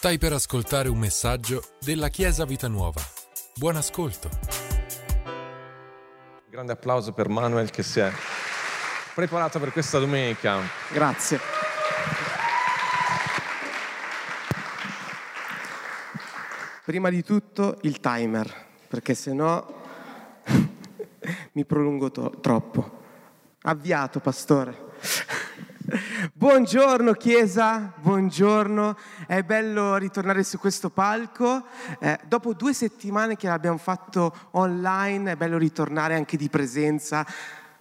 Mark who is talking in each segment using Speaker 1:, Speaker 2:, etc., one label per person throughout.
Speaker 1: Stai per ascoltare un messaggio della Chiesa Vita Nuova. Buon ascolto.
Speaker 2: Grande applauso per Manuel che si è preparato per questa domenica.
Speaker 3: Grazie. Prima di tutto il timer, perché se no mi prolungo to- troppo. Avviato, pastore. Buongiorno Chiesa, buongiorno, è bello ritornare su questo palco. Eh, dopo due settimane che l'abbiamo fatto online, è bello ritornare anche di presenza.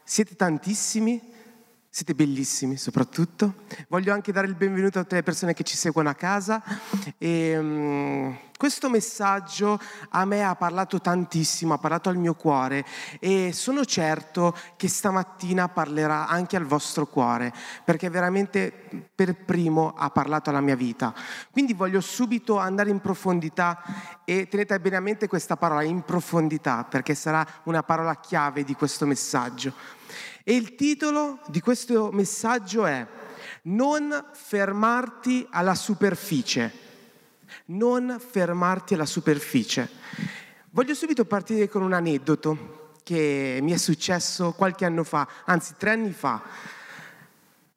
Speaker 3: Siete tantissimi, siete bellissimi soprattutto. Voglio anche dare il benvenuto a tutte le persone che ci seguono a casa. E, um, questo messaggio a me ha parlato tantissimo, ha parlato al mio cuore e sono certo che stamattina parlerà anche al vostro cuore, perché veramente per primo ha parlato alla mia vita. Quindi voglio subito andare in profondità e tenete bene a mente questa parola, in profondità, perché sarà una parola chiave di questo messaggio. E il titolo di questo messaggio è Non fermarti alla superficie. Non fermarti alla superficie. Voglio subito partire con un aneddoto che mi è successo qualche anno fa, anzi tre anni fa.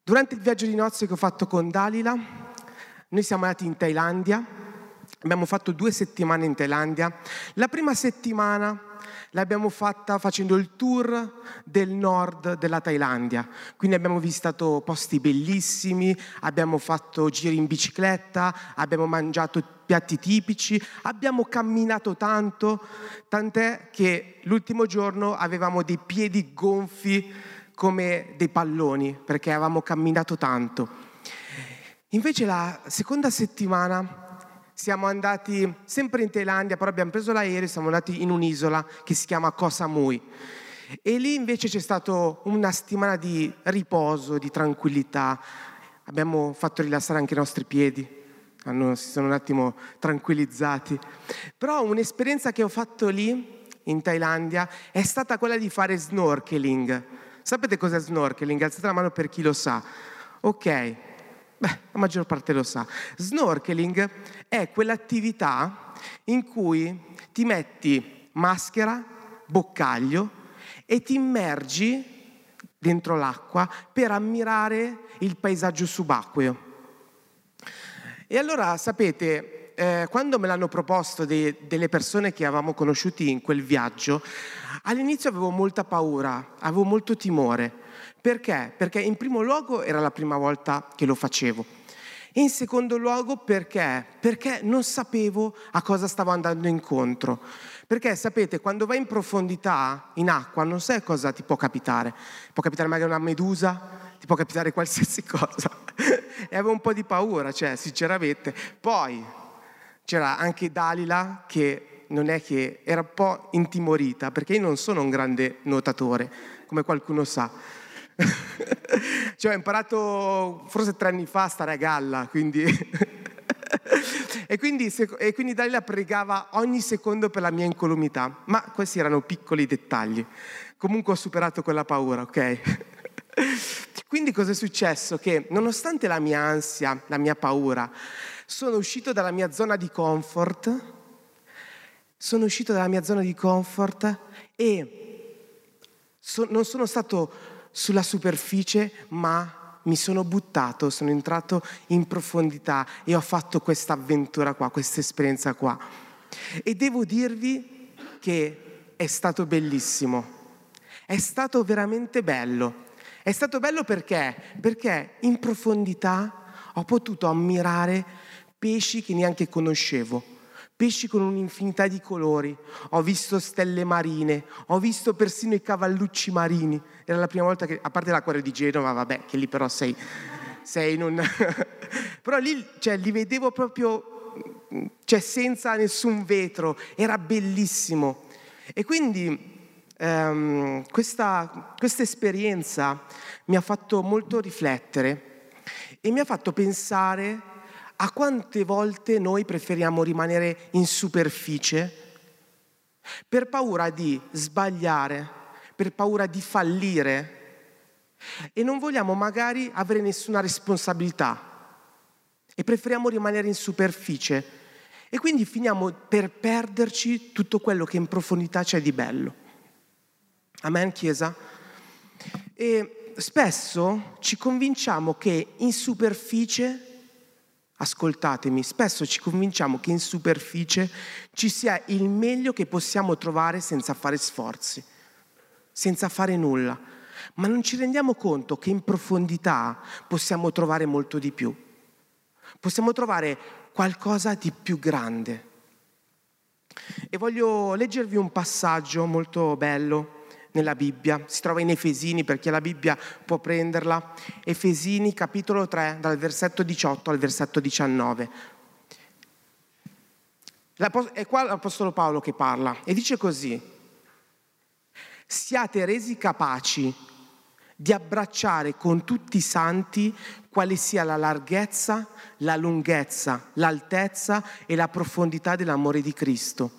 Speaker 3: Durante il viaggio di nozze che ho fatto con Dalila, noi siamo andati in Thailandia, abbiamo fatto due settimane in Thailandia. La prima settimana l'abbiamo fatta facendo il tour del nord della Thailandia, quindi abbiamo visitato posti bellissimi, abbiamo fatto giri in bicicletta, abbiamo mangiato piatti tipici, abbiamo camminato tanto, tant'è che l'ultimo giorno avevamo dei piedi gonfi come dei palloni perché avevamo camminato tanto. Invece la seconda settimana siamo andati sempre in Thailandia, però abbiamo preso l'aereo e siamo andati in un'isola che si chiama Koh Samui. E lì invece c'è stata una settimana di riposo, di tranquillità. Abbiamo fatto rilassare anche i nostri piedi, hanno, si sono un attimo tranquillizzati. Però un'esperienza che ho fatto lì, in Thailandia, è stata quella di fare snorkeling. Sapete cos'è snorkeling? Alzate la mano per chi lo sa. Ok, Beh, la maggior parte lo sa. Snorkeling è quell'attività in cui ti metti maschera, boccaglio e ti immergi dentro l'acqua per ammirare il paesaggio subacqueo. E allora, sapete, eh, quando me l'hanno proposto de- delle persone che avevamo conosciuti in quel viaggio, all'inizio avevo molta paura, avevo molto timore perché? Perché in primo luogo era la prima volta che lo facevo. In secondo luogo perché? Perché non sapevo a cosa stavo andando incontro. Perché sapete, quando vai in profondità, in acqua, non sai cosa ti può capitare. Può capitare magari una medusa, ti può capitare qualsiasi cosa. e avevo un po' di paura, cioè, sinceramente. Poi c'era anche Dalila che non è che era un po' intimorita, perché io non sono un grande nuotatore, come qualcuno sa cioè ho imparato forse tre anni fa a stare a galla, quindi... e, quindi, e quindi Dalila pregava ogni secondo per la mia incolumità, ma questi erano piccoli dettagli. Comunque ho superato quella paura, ok? quindi cosa è successo? Che nonostante la mia ansia, la mia paura, sono uscito dalla mia zona di comfort, sono uscito dalla mia zona di comfort e so, non sono stato sulla superficie, ma mi sono buttato, sono entrato in profondità e ho fatto questa avventura qua, questa esperienza qua. E devo dirvi che è stato bellissimo, è stato veramente bello. È stato bello perché? Perché in profondità ho potuto ammirare pesci che neanche conoscevo pesci con un'infinità di colori, ho visto stelle marine, ho visto persino i cavallucci marini. Era la prima volta che, a parte l'acquario di Genova, vabbè, che lì però sei, sei in un... però lì cioè, li vedevo proprio cioè, senza nessun vetro, era bellissimo. E quindi ehm, questa, questa esperienza mi ha fatto molto riflettere e mi ha fatto pensare a quante volte noi preferiamo rimanere in superficie per paura di sbagliare, per paura di fallire e non vogliamo magari avere nessuna responsabilità. e preferiamo rimanere in superficie e quindi finiamo per perderci tutto quello che in profondità c'è di bello. Amen, Chiesa? E spesso ci convinciamo che in superficie Ascoltatemi, spesso ci convinciamo che in superficie ci sia il meglio che possiamo trovare senza fare sforzi, senza fare nulla, ma non ci rendiamo conto che in profondità possiamo trovare molto di più. Possiamo trovare qualcosa di più grande. E voglio leggervi un passaggio molto bello nella Bibbia, si trova in Efesini per chi ha la Bibbia può prenderla, Efesini capitolo 3 dal versetto 18 al versetto 19. È qua l'Apostolo Paolo che parla e dice così, siate resi capaci di abbracciare con tutti i santi quale sia la larghezza, la lunghezza, l'altezza e la profondità dell'amore di Cristo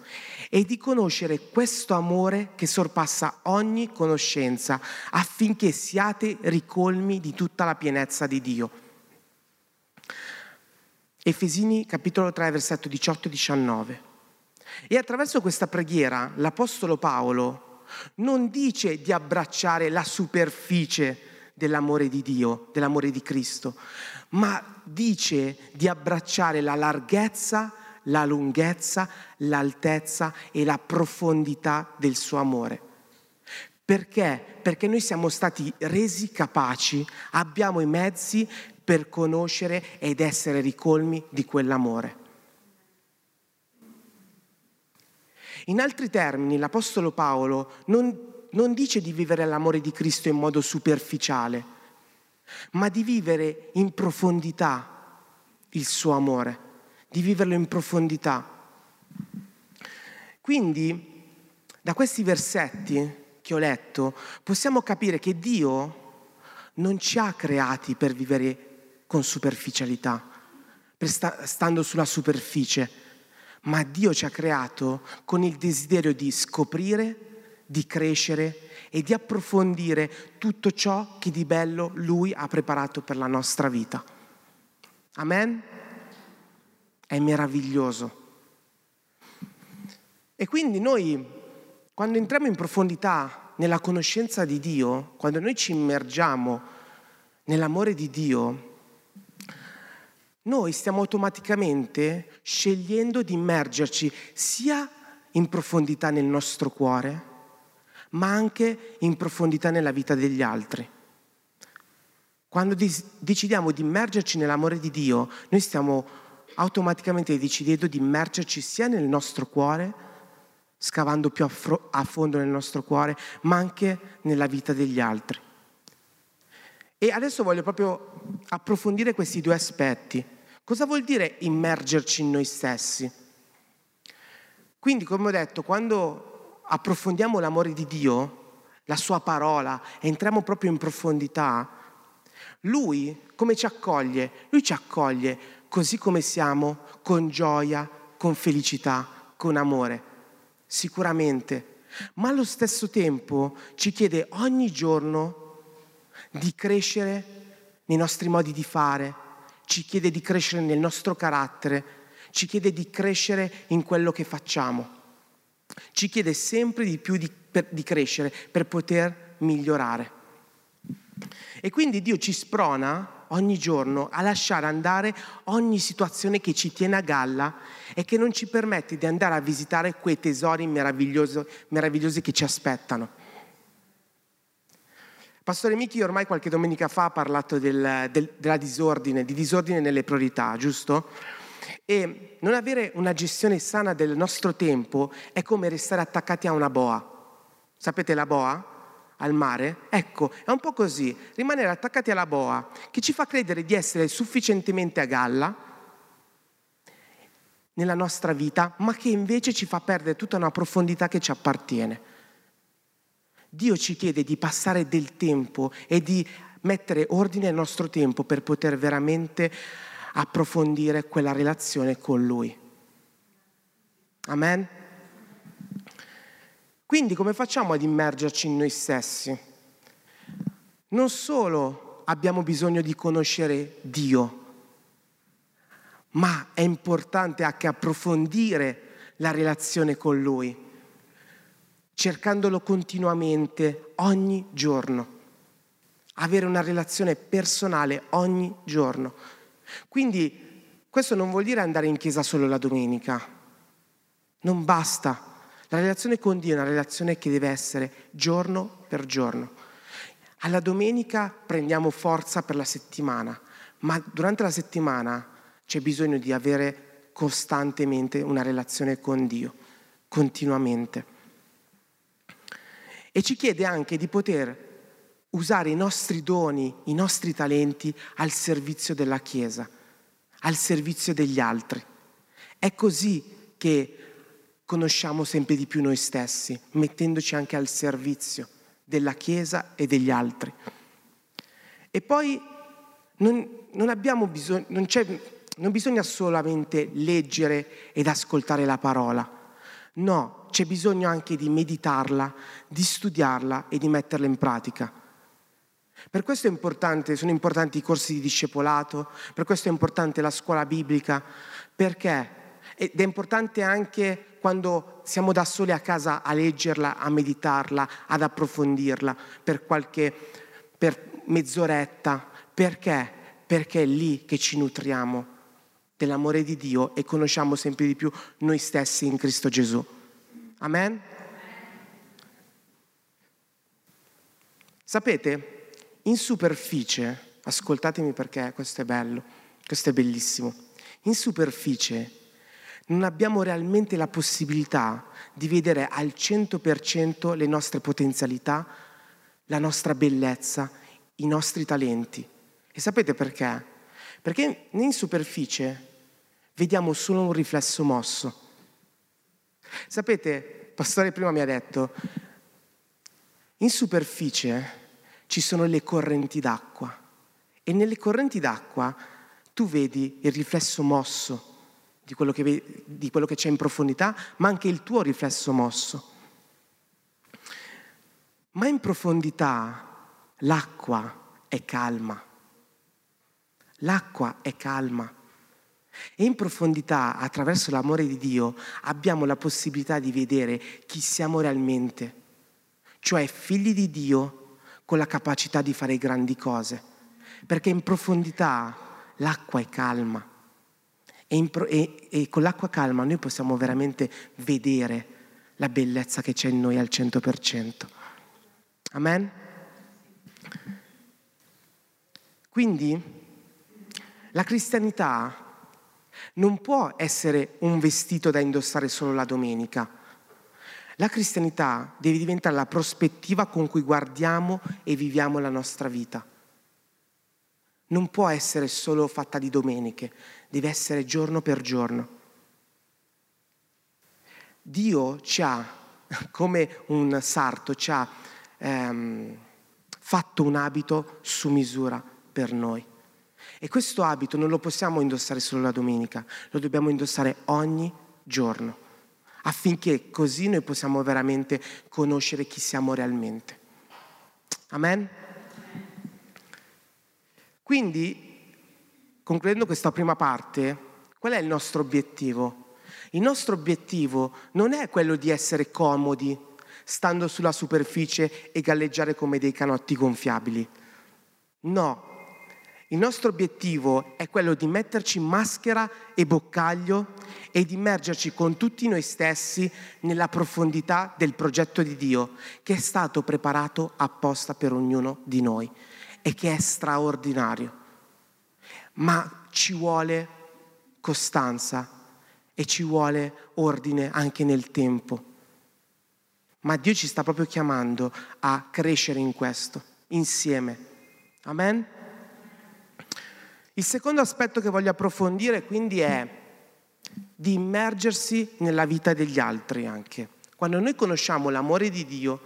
Speaker 3: e di conoscere questo amore che sorpassa ogni conoscenza affinché siate ricolmi di tutta la pienezza di Dio. Efesini capitolo 3 versetto 18 19. E attraverso questa preghiera l'Apostolo Paolo non dice di abbracciare la superficie dell'amore di Dio, dell'amore di Cristo, ma dice di abbracciare la larghezza, la lunghezza, l'altezza e la profondità del suo amore. Perché? Perché noi siamo stati resi capaci, abbiamo i mezzi per conoscere ed essere ricolmi di quell'amore. In altri termini, l'Apostolo Paolo non non dice di vivere l'amore di Cristo in modo superficiale, ma di vivere in profondità il suo amore, di viverlo in profondità. Quindi, da questi versetti che ho letto, possiamo capire che Dio non ci ha creati per vivere con superficialità, per sta- stando sulla superficie, ma Dio ci ha creato con il desiderio di scoprire, di crescere e di approfondire tutto ciò che di bello Lui ha preparato per la nostra vita. Amen? È meraviglioso. E quindi noi, quando entriamo in profondità nella conoscenza di Dio, quando noi ci immergiamo nell'amore di Dio, noi stiamo automaticamente scegliendo di immergerci sia in profondità nel nostro cuore, ma anche in profondità nella vita degli altri. Quando decidiamo di immergerci nell'amore di Dio, noi stiamo automaticamente decidendo di immergerci sia nel nostro cuore, scavando più a, fondo nel nostro cuore, ma anche nella vita degli altri. E adesso voglio proprio approfondire questi due aspetti. Cosa vuol dire immergerci in noi stessi? Quindi, come ho detto, quando approfondiamo l'amore di Dio, la sua parola, entriamo proprio in profondità, lui come ci accoglie? Lui ci accoglie così come siamo, con gioia, con felicità, con amore, sicuramente, ma allo stesso tempo ci chiede ogni giorno di crescere nei nostri modi di fare, ci chiede di crescere nel nostro carattere, ci chiede di crescere in quello che facciamo. Ci chiede sempre di più di, per, di crescere per poter migliorare. E quindi Dio ci sprona ogni giorno a lasciare andare ogni situazione che ci tiene a galla e che non ci permette di andare a visitare quei tesori meravigliosi, che ci aspettano. Pastore Michi ormai qualche domenica fa ha parlato del, del, della disordine, di disordine nelle priorità, giusto? E non avere una gestione sana del nostro tempo è come restare attaccati a una boa. Sapete la boa? Al mare? Ecco, è un po' così, rimanere attaccati alla boa, che ci fa credere di essere sufficientemente a galla nella nostra vita, ma che invece ci fa perdere tutta una profondità che ci appartiene. Dio ci chiede di passare del tempo e di mettere ordine al nostro tempo per poter veramente approfondire quella relazione con Lui. Amen? Quindi come facciamo ad immergerci in noi stessi? Non solo abbiamo bisogno di conoscere Dio, ma è importante anche approfondire la relazione con Lui, cercandolo continuamente, ogni giorno. Avere una relazione personale ogni giorno. Quindi questo non vuol dire andare in chiesa solo la domenica. Non basta. La relazione con Dio è una relazione che deve essere giorno per giorno. Alla domenica prendiamo forza per la settimana, ma durante la settimana c'è bisogno di avere costantemente una relazione con Dio, continuamente. E ci chiede anche di poter usare i nostri doni, i nostri talenti al servizio della Chiesa, al servizio degli altri. È così che conosciamo sempre di più noi stessi, mettendoci anche al servizio della Chiesa e degli altri. E poi non, non, bisogno, non, non bisogna solamente leggere ed ascoltare la parola, no, c'è bisogno anche di meditarla, di studiarla e di metterla in pratica. Per questo importante, sono importanti i corsi di discepolato, per questo è importante la scuola biblica, perché? Ed è importante anche quando siamo da soli a casa a leggerla, a meditarla, ad approfondirla per qualche per mezz'oretta. Perché? Perché è lì che ci nutriamo dell'amore di Dio e conosciamo sempre di più noi stessi in Cristo Gesù. Amen? Sapete, in superficie, ascoltatemi perché questo è bello, questo è bellissimo, in superficie non abbiamo realmente la possibilità di vedere al 100% le nostre potenzialità, la nostra bellezza, i nostri talenti. E sapete perché? Perché in superficie vediamo solo un riflesso mosso. Sapete, pastore prima mi ha detto, in superficie ci sono le correnti d'acqua e nelle correnti d'acqua tu vedi il riflesso mosso di quello, che, di quello che c'è in profondità, ma anche il tuo riflesso mosso. Ma in profondità l'acqua è calma. L'acqua è calma. E in profondità, attraverso l'amore di Dio, abbiamo la possibilità di vedere chi siamo realmente, cioè figli di Dio con la capacità di fare grandi cose. Perché in profondità l'acqua è calma. E, pro- e, e con l'acqua calma noi possiamo veramente vedere la bellezza che c'è in noi al 100%. Amen? Quindi la cristianità non può essere un vestito da indossare solo la domenica. La cristianità deve diventare la prospettiva con cui guardiamo e viviamo la nostra vita. Non può essere solo fatta di domeniche, deve essere giorno per giorno. Dio ci ha, come un sarto, ci ha ehm, fatto un abito su misura per noi. E questo abito non lo possiamo indossare solo la domenica, lo dobbiamo indossare ogni giorno, affinché così noi possiamo veramente conoscere chi siamo realmente. Amen? Quindi concludendo questa prima parte, qual è il nostro obiettivo? Il nostro obiettivo non è quello di essere comodi, stando sulla superficie e galleggiare come dei canotti gonfiabili. No, il nostro obiettivo è quello di metterci maschera e boccaglio e di immergerci con tutti noi stessi nella profondità del progetto di Dio che è stato preparato apposta per ognuno di noi e che è straordinario ma ci vuole costanza e ci vuole ordine anche nel tempo. Ma Dio ci sta proprio chiamando a crescere in questo, insieme. Amen? Il secondo aspetto che voglio approfondire quindi è di immergersi nella vita degli altri anche. Quando noi conosciamo l'amore di Dio,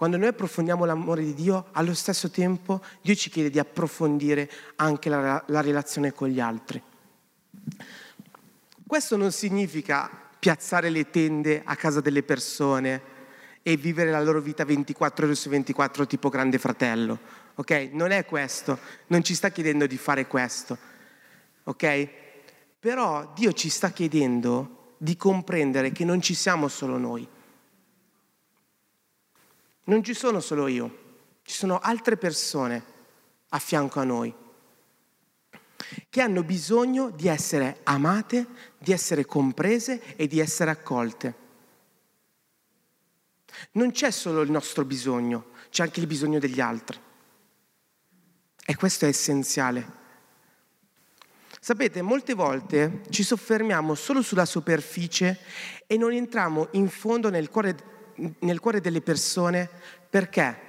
Speaker 3: quando noi approfondiamo l'amore di Dio, allo stesso tempo Dio ci chiede di approfondire anche la, la relazione con gli altri. Questo non significa piazzare le tende a casa delle persone e vivere la loro vita 24 ore su 24 tipo grande fratello, ok? Non è questo, non ci sta chiedendo di fare questo, ok? Però Dio ci sta chiedendo di comprendere che non ci siamo solo noi. Non ci sono solo io, ci sono altre persone a fianco a noi che hanno bisogno di essere amate, di essere comprese e di essere accolte. Non c'è solo il nostro bisogno, c'è anche il bisogno degli altri. E questo è essenziale. Sapete, molte volte ci soffermiamo solo sulla superficie e non entriamo in fondo nel cuore, nel cuore delle persone perché?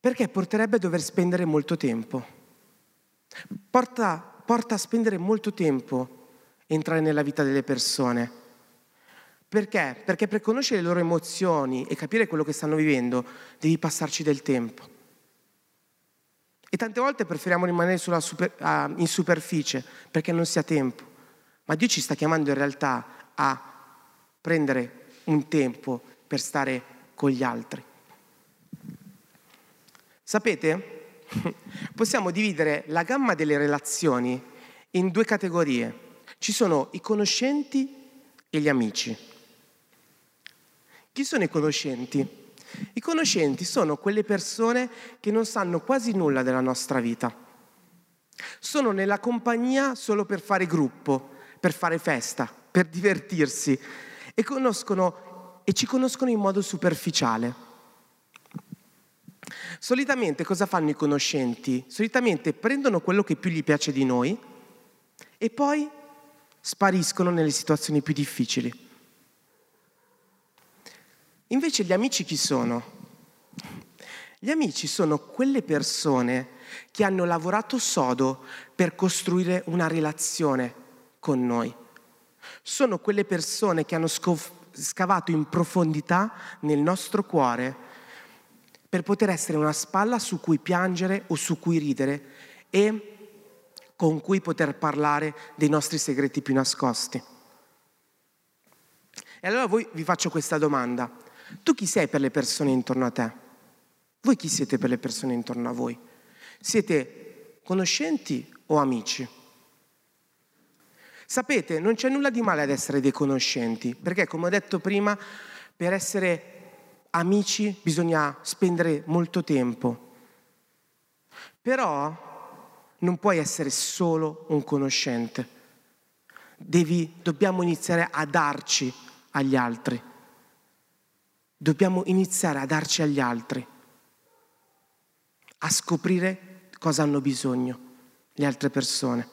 Speaker 3: Perché porterebbe a dover spendere molto tempo. Porta, porta a spendere molto tempo entrare nella vita delle persone. Perché? Perché per conoscere le loro emozioni e capire quello che stanno vivendo devi passarci del tempo. E tante volte preferiamo rimanere super, uh, in superficie perché non si ha tempo. Ma Dio ci sta chiamando in realtà a prendere un tempo per stare con gli altri. Sapete, possiamo dividere la gamma delle relazioni in due categorie. Ci sono i conoscenti e gli amici. Chi sono i conoscenti? I conoscenti sono quelle persone che non sanno quasi nulla della nostra vita. Sono nella compagnia solo per fare gruppo, per fare festa, per divertirsi e, conoscono, e ci conoscono in modo superficiale. Solitamente cosa fanno i conoscenti? Solitamente prendono quello che più gli piace di noi e poi spariscono nelle situazioni più difficili. Invece gli amici chi sono? Gli amici sono quelle persone che hanno lavorato sodo per costruire una relazione con noi. Sono quelle persone che hanno scavato in profondità nel nostro cuore per poter essere una spalla su cui piangere o su cui ridere e con cui poter parlare dei nostri segreti più nascosti. E allora voi vi faccio questa domanda. Tu chi sei per le persone intorno a te? Voi chi siete per le persone intorno a voi? Siete conoscenti o amici? Sapete, non c'è nulla di male ad essere dei conoscenti, perché come ho detto prima, per essere amici bisogna spendere molto tempo. Però non puoi essere solo un conoscente. Devi, dobbiamo iniziare a darci agli altri dobbiamo iniziare a darci agli altri, a scoprire cosa hanno bisogno le altre persone.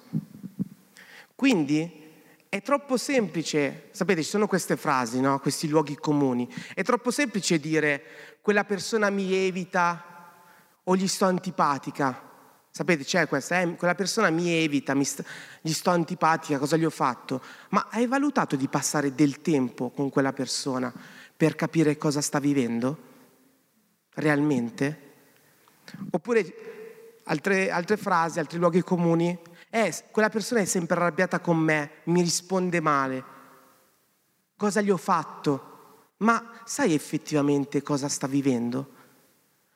Speaker 3: Quindi è troppo semplice, sapete, ci sono queste frasi, no? questi luoghi comuni, è troppo semplice dire quella persona mi evita o gli sto antipatica. Sapete, c'è questa, eh? quella persona mi evita, mi st- gli sto antipatica, cosa gli ho fatto? Ma hai valutato di passare del tempo con quella persona? per capire cosa sta vivendo realmente? Oppure altre, altre frasi, altri luoghi comuni? Eh, quella persona è sempre arrabbiata con me, mi risponde male. Cosa gli ho fatto? Ma sai effettivamente cosa sta vivendo?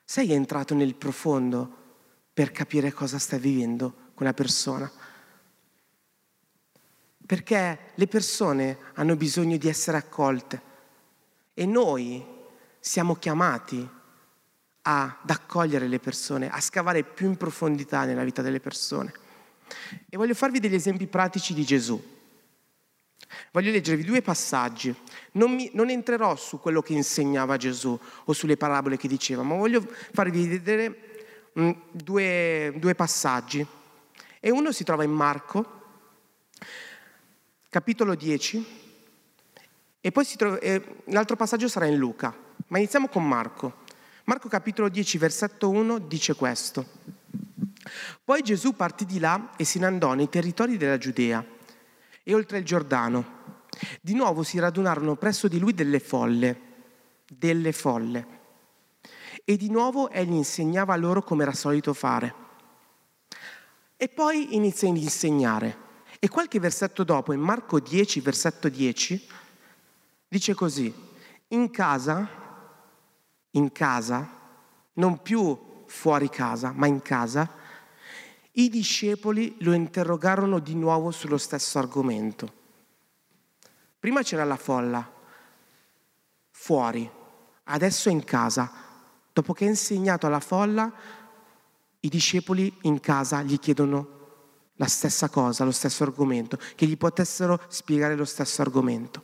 Speaker 3: Sei entrato nel profondo per capire cosa sta vivendo quella persona? Perché le persone hanno bisogno di essere accolte. E noi siamo chiamati ad accogliere le persone, a scavare più in profondità nella vita delle persone. E voglio farvi degli esempi pratici di Gesù. Voglio leggervi due passaggi. Non, mi, non, entrerò su quello che insegnava Gesù o sulle parabole che diceva, ma voglio farvi vedere mh, mm, due, due passaggi. E uno si trova in Marco, capitolo 10, e poi trova, eh, l'altro passaggio sarà in Luca, ma iniziamo con Marco. Marco capitolo 10, versetto 1 dice questo. Poi Gesù partì di là e se ne andò nei territori della Giudea e oltre il Giordano. Di nuovo si radunarono presso di lui delle folle, delle folle. E di nuovo egli insegnava loro come era solito fare. E poi inizia ad insegnare. E qualche versetto dopo, in Marco 10, versetto 10, Dice così, in casa, in casa, non più fuori casa, ma in casa, i discepoli lo interrogarono di nuovo sullo stesso argomento. Prima c'era la folla, fuori, adesso è in casa. Dopo che ha insegnato alla folla, i discepoli in casa gli chiedono la stessa cosa, lo stesso argomento, che gli potessero spiegare lo stesso argomento.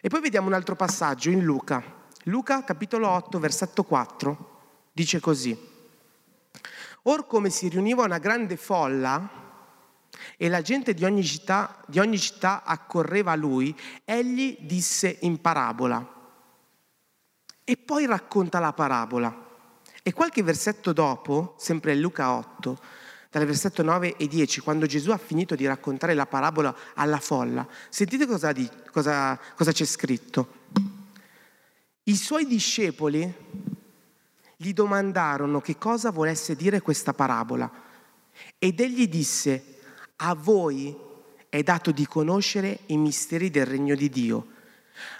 Speaker 3: E poi vediamo un altro passaggio in Luca. Luca capitolo 8, versetto 4, dice così. Or come si riuniva una grande folla e la gente di ogni città, di ogni città accorreva a lui, egli disse in parabola. E poi racconta la parabola. E qualche versetto dopo, sempre in Luca 8, dal versetto 9 e 10, quando Gesù ha finito di raccontare la parabola alla folla, sentite cosa, di, cosa, cosa c'è scritto. I suoi discepoli gli domandarono che cosa volesse dire questa parabola ed egli disse, a voi è dato di conoscere i misteri del regno di Dio,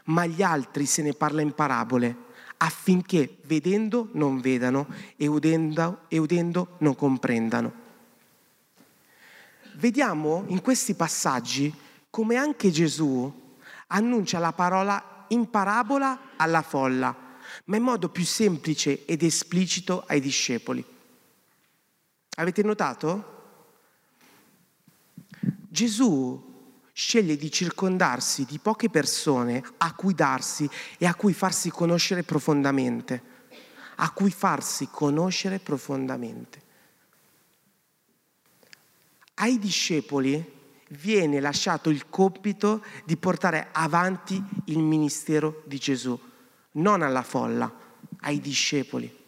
Speaker 3: ma agli altri se ne parla in parabole affinché vedendo non vedano e udendo, e udendo non comprendano. Vediamo in questi passaggi come anche Gesù annuncia la parola in parabola alla folla, ma in modo più semplice ed esplicito ai discepoli. Avete notato? Gesù sceglie di circondarsi di poche persone a cui darsi e a cui farsi conoscere profondamente, a cui farsi conoscere profondamente. Ai discepoli viene lasciato il compito di portare avanti il ministero di Gesù, non alla folla, ai discepoli.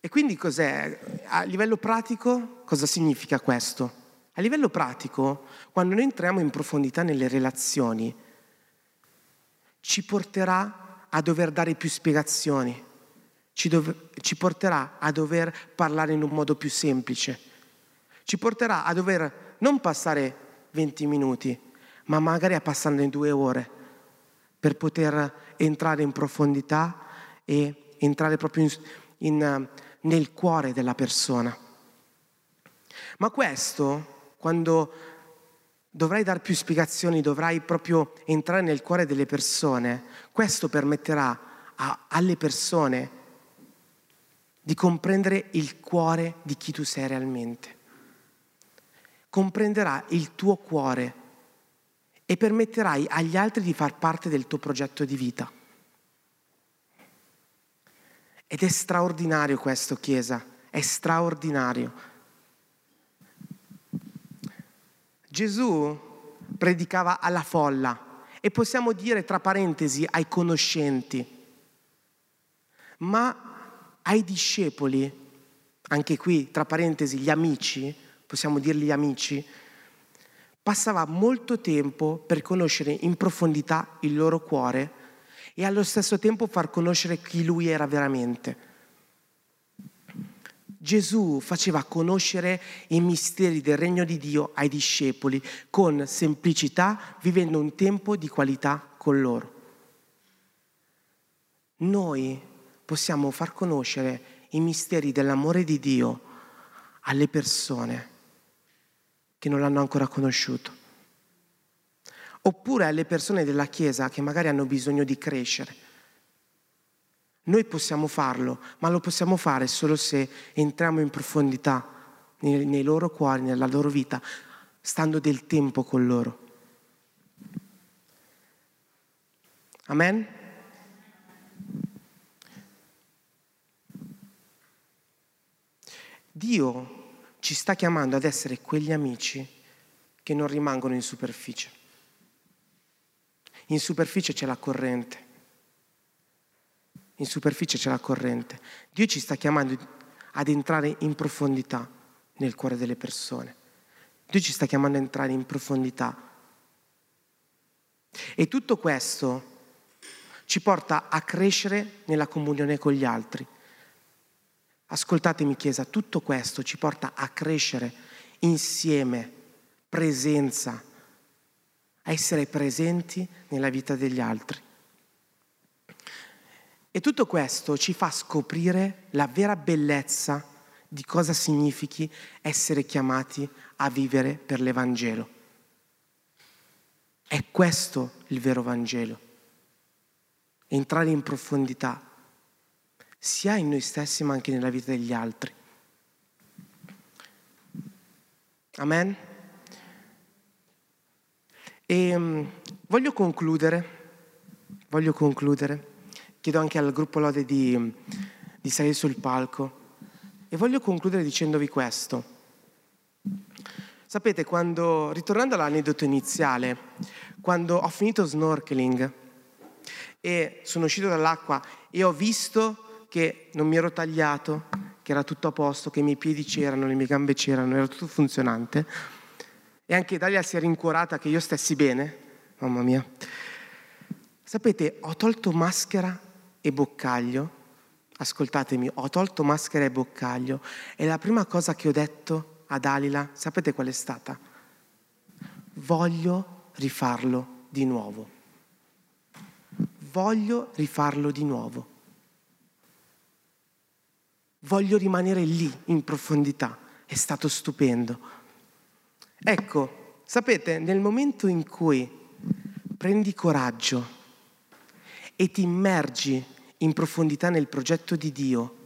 Speaker 3: E quindi cos'è? A livello pratico cosa significa questo? A livello pratico, quando noi entriamo in profondità nelle relazioni, ci porterà a dover dare più spiegazioni, ci, dov- ci porterà a dover parlare in un modo più semplice, ci porterà a dover non passare 20 minuti, ma magari a passarne due ore per poter entrare in profondità e entrare proprio in, in, nel cuore della persona. Ma questo quando dovrai dar più spiegazioni, dovrai proprio entrare nel cuore delle persone, questo permetterà a, alle persone di comprendere il cuore di chi tu sei realmente. Comprenderà il tuo cuore e permetterai agli altri di far parte del tuo progetto di vita. Ed è straordinario questo, Chiesa, è straordinario. Gesù predicava alla folla e possiamo dire tra parentesi ai conoscenti, ma ai discepoli, anche qui tra parentesi gli amici, possiamo dirgli amici, passava molto tempo per conoscere in profondità il loro cuore e allo stesso tempo far conoscere chi lui era veramente. Gesù faceva conoscere i misteri del regno di Dio ai discepoli con semplicità, vivendo un tempo di qualità con loro. Noi possiamo far conoscere i misteri dell'amore di Dio alle persone che non l'hanno ancora conosciuto, oppure alle persone della Chiesa che magari hanno bisogno di crescere noi possiamo farlo, ma lo possiamo fare solo se entriamo in profondità nei, loro cuori, nella loro vita, stando del tempo con loro. Amen? Dio ci sta chiamando ad essere quegli amici che non rimangono in superficie. In superficie c'è la corrente in superficie c'è la corrente. Dio ci sta chiamando ad entrare in profondità nel cuore delle persone. Dio ci sta chiamando ad entrare in profondità. E tutto questo ci porta a crescere nella comunione con gli altri. Ascoltatemi Chiesa, tutto questo ci porta a crescere insieme, presenza, a essere presenti nella vita degli altri. E tutto questo ci fa scoprire la vera bellezza di cosa significhi essere chiamati a vivere per l'Evangelo. È questo il vero Vangelo. Entrare in profondità, sia in noi stessi ma anche nella vita degli altri. Amen. E um, voglio concludere, voglio concludere, chiedo anche al gruppo Lode di, di salire sul palco e voglio concludere dicendovi questo. Sapete, quando, ritornando all'aneddoto iniziale, quando ho finito snorkeling e sono uscito dall'acqua e ho visto che non mi ero tagliato, che era tutto a posto, che i miei piedi c'erano, le mie gambe c'erano, era tutto funzionante, e anche Dalia si è rincuorata che io stessi bene, mamma mia. Sapete, ho tolto maschera e boccaglio ascoltatemi, ho tolto maschera e boccaglio e la prima cosa che ho detto a Dalila, sapete qual è stata? Voglio rifarlo di nuovo. Voglio rifarlo di nuovo. Voglio rimanere lì in profondità. È stato stupendo. Ecco, sapete, nel momento in cui prendi coraggio e ti immergi in profondità nel progetto di Dio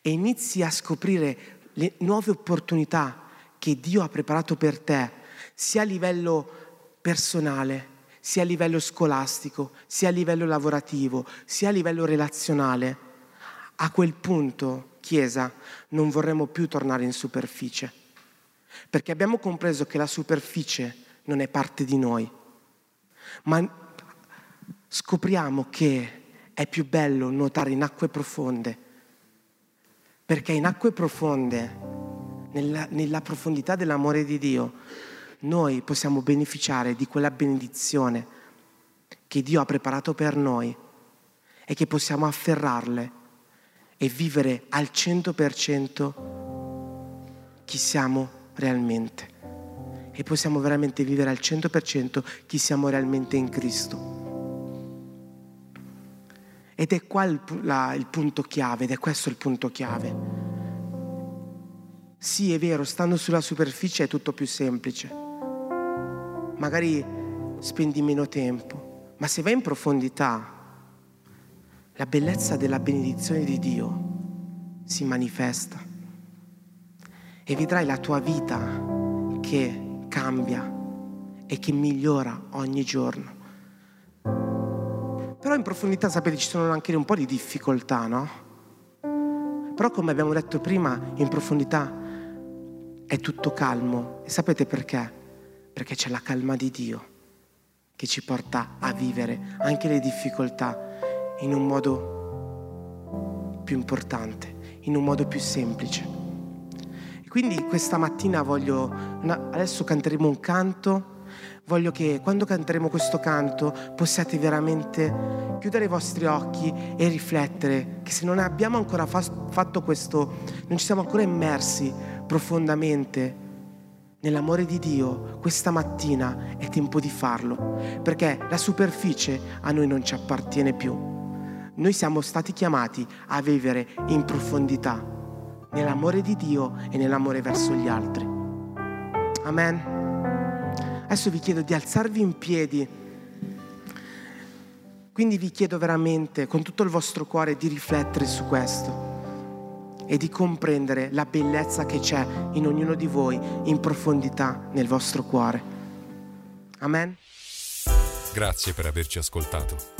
Speaker 3: e inizi a scoprire le nuove opportunità che Dio ha preparato per te, sia a livello personale, sia a livello scolastico, sia a livello lavorativo, sia a livello relazionale, a quel punto, Chiesa, non vorremmo più tornare in superficie, perché abbiamo compreso che la superficie non è parte di noi, ma scopriamo che è più bello nuotare in acque profonde, perché in acque profonde, nella, nella profondità dell'amore di Dio, noi possiamo beneficiare di quella benedizione che Dio ha preparato per noi e che possiamo afferrarle e vivere al 100% chi siamo realmente. E possiamo veramente vivere al 100% chi siamo realmente in Cristo. Ed è qua il, la, il punto chiave, ed è questo il punto chiave. Sì, è vero, stando sulla superficie è tutto più semplice. Magari spendi meno tempo, ma se vai in profondità, la bellezza della benedizione di Dio si manifesta e vedrai la tua vita che cambia e che migliora ogni giorno. Però in profondità, sapete, ci sono anche un po' di difficoltà, no? Però come abbiamo detto prima, in profondità è tutto calmo. E sapete perché? Perché c'è la calma di Dio che ci porta a vivere anche le difficoltà in un modo più importante, in un modo più semplice. E quindi questa mattina voglio, adesso canteremo un canto voglio che quando canteremo questo canto possiate veramente chiudere i vostri occhi e riflettere che se non abbiamo ancora fatto questo, non ci siamo ancora immersi profondamente nell'amore di Dio, questa mattina è tempo di farlo, perché la superficie a noi non ci appartiene più. Noi siamo stati chiamati a vivere in profondità, nell'amore di Dio e nell'amore verso gli altri. Amen. Adesso vi chiedo di alzarvi in piedi. Quindi vi chiedo veramente con tutto il vostro cuore di riflettere su questo e di comprendere la bellezza che c'è in ognuno di voi in profondità nel vostro cuore. Amen.
Speaker 1: Grazie per averci ascoltato.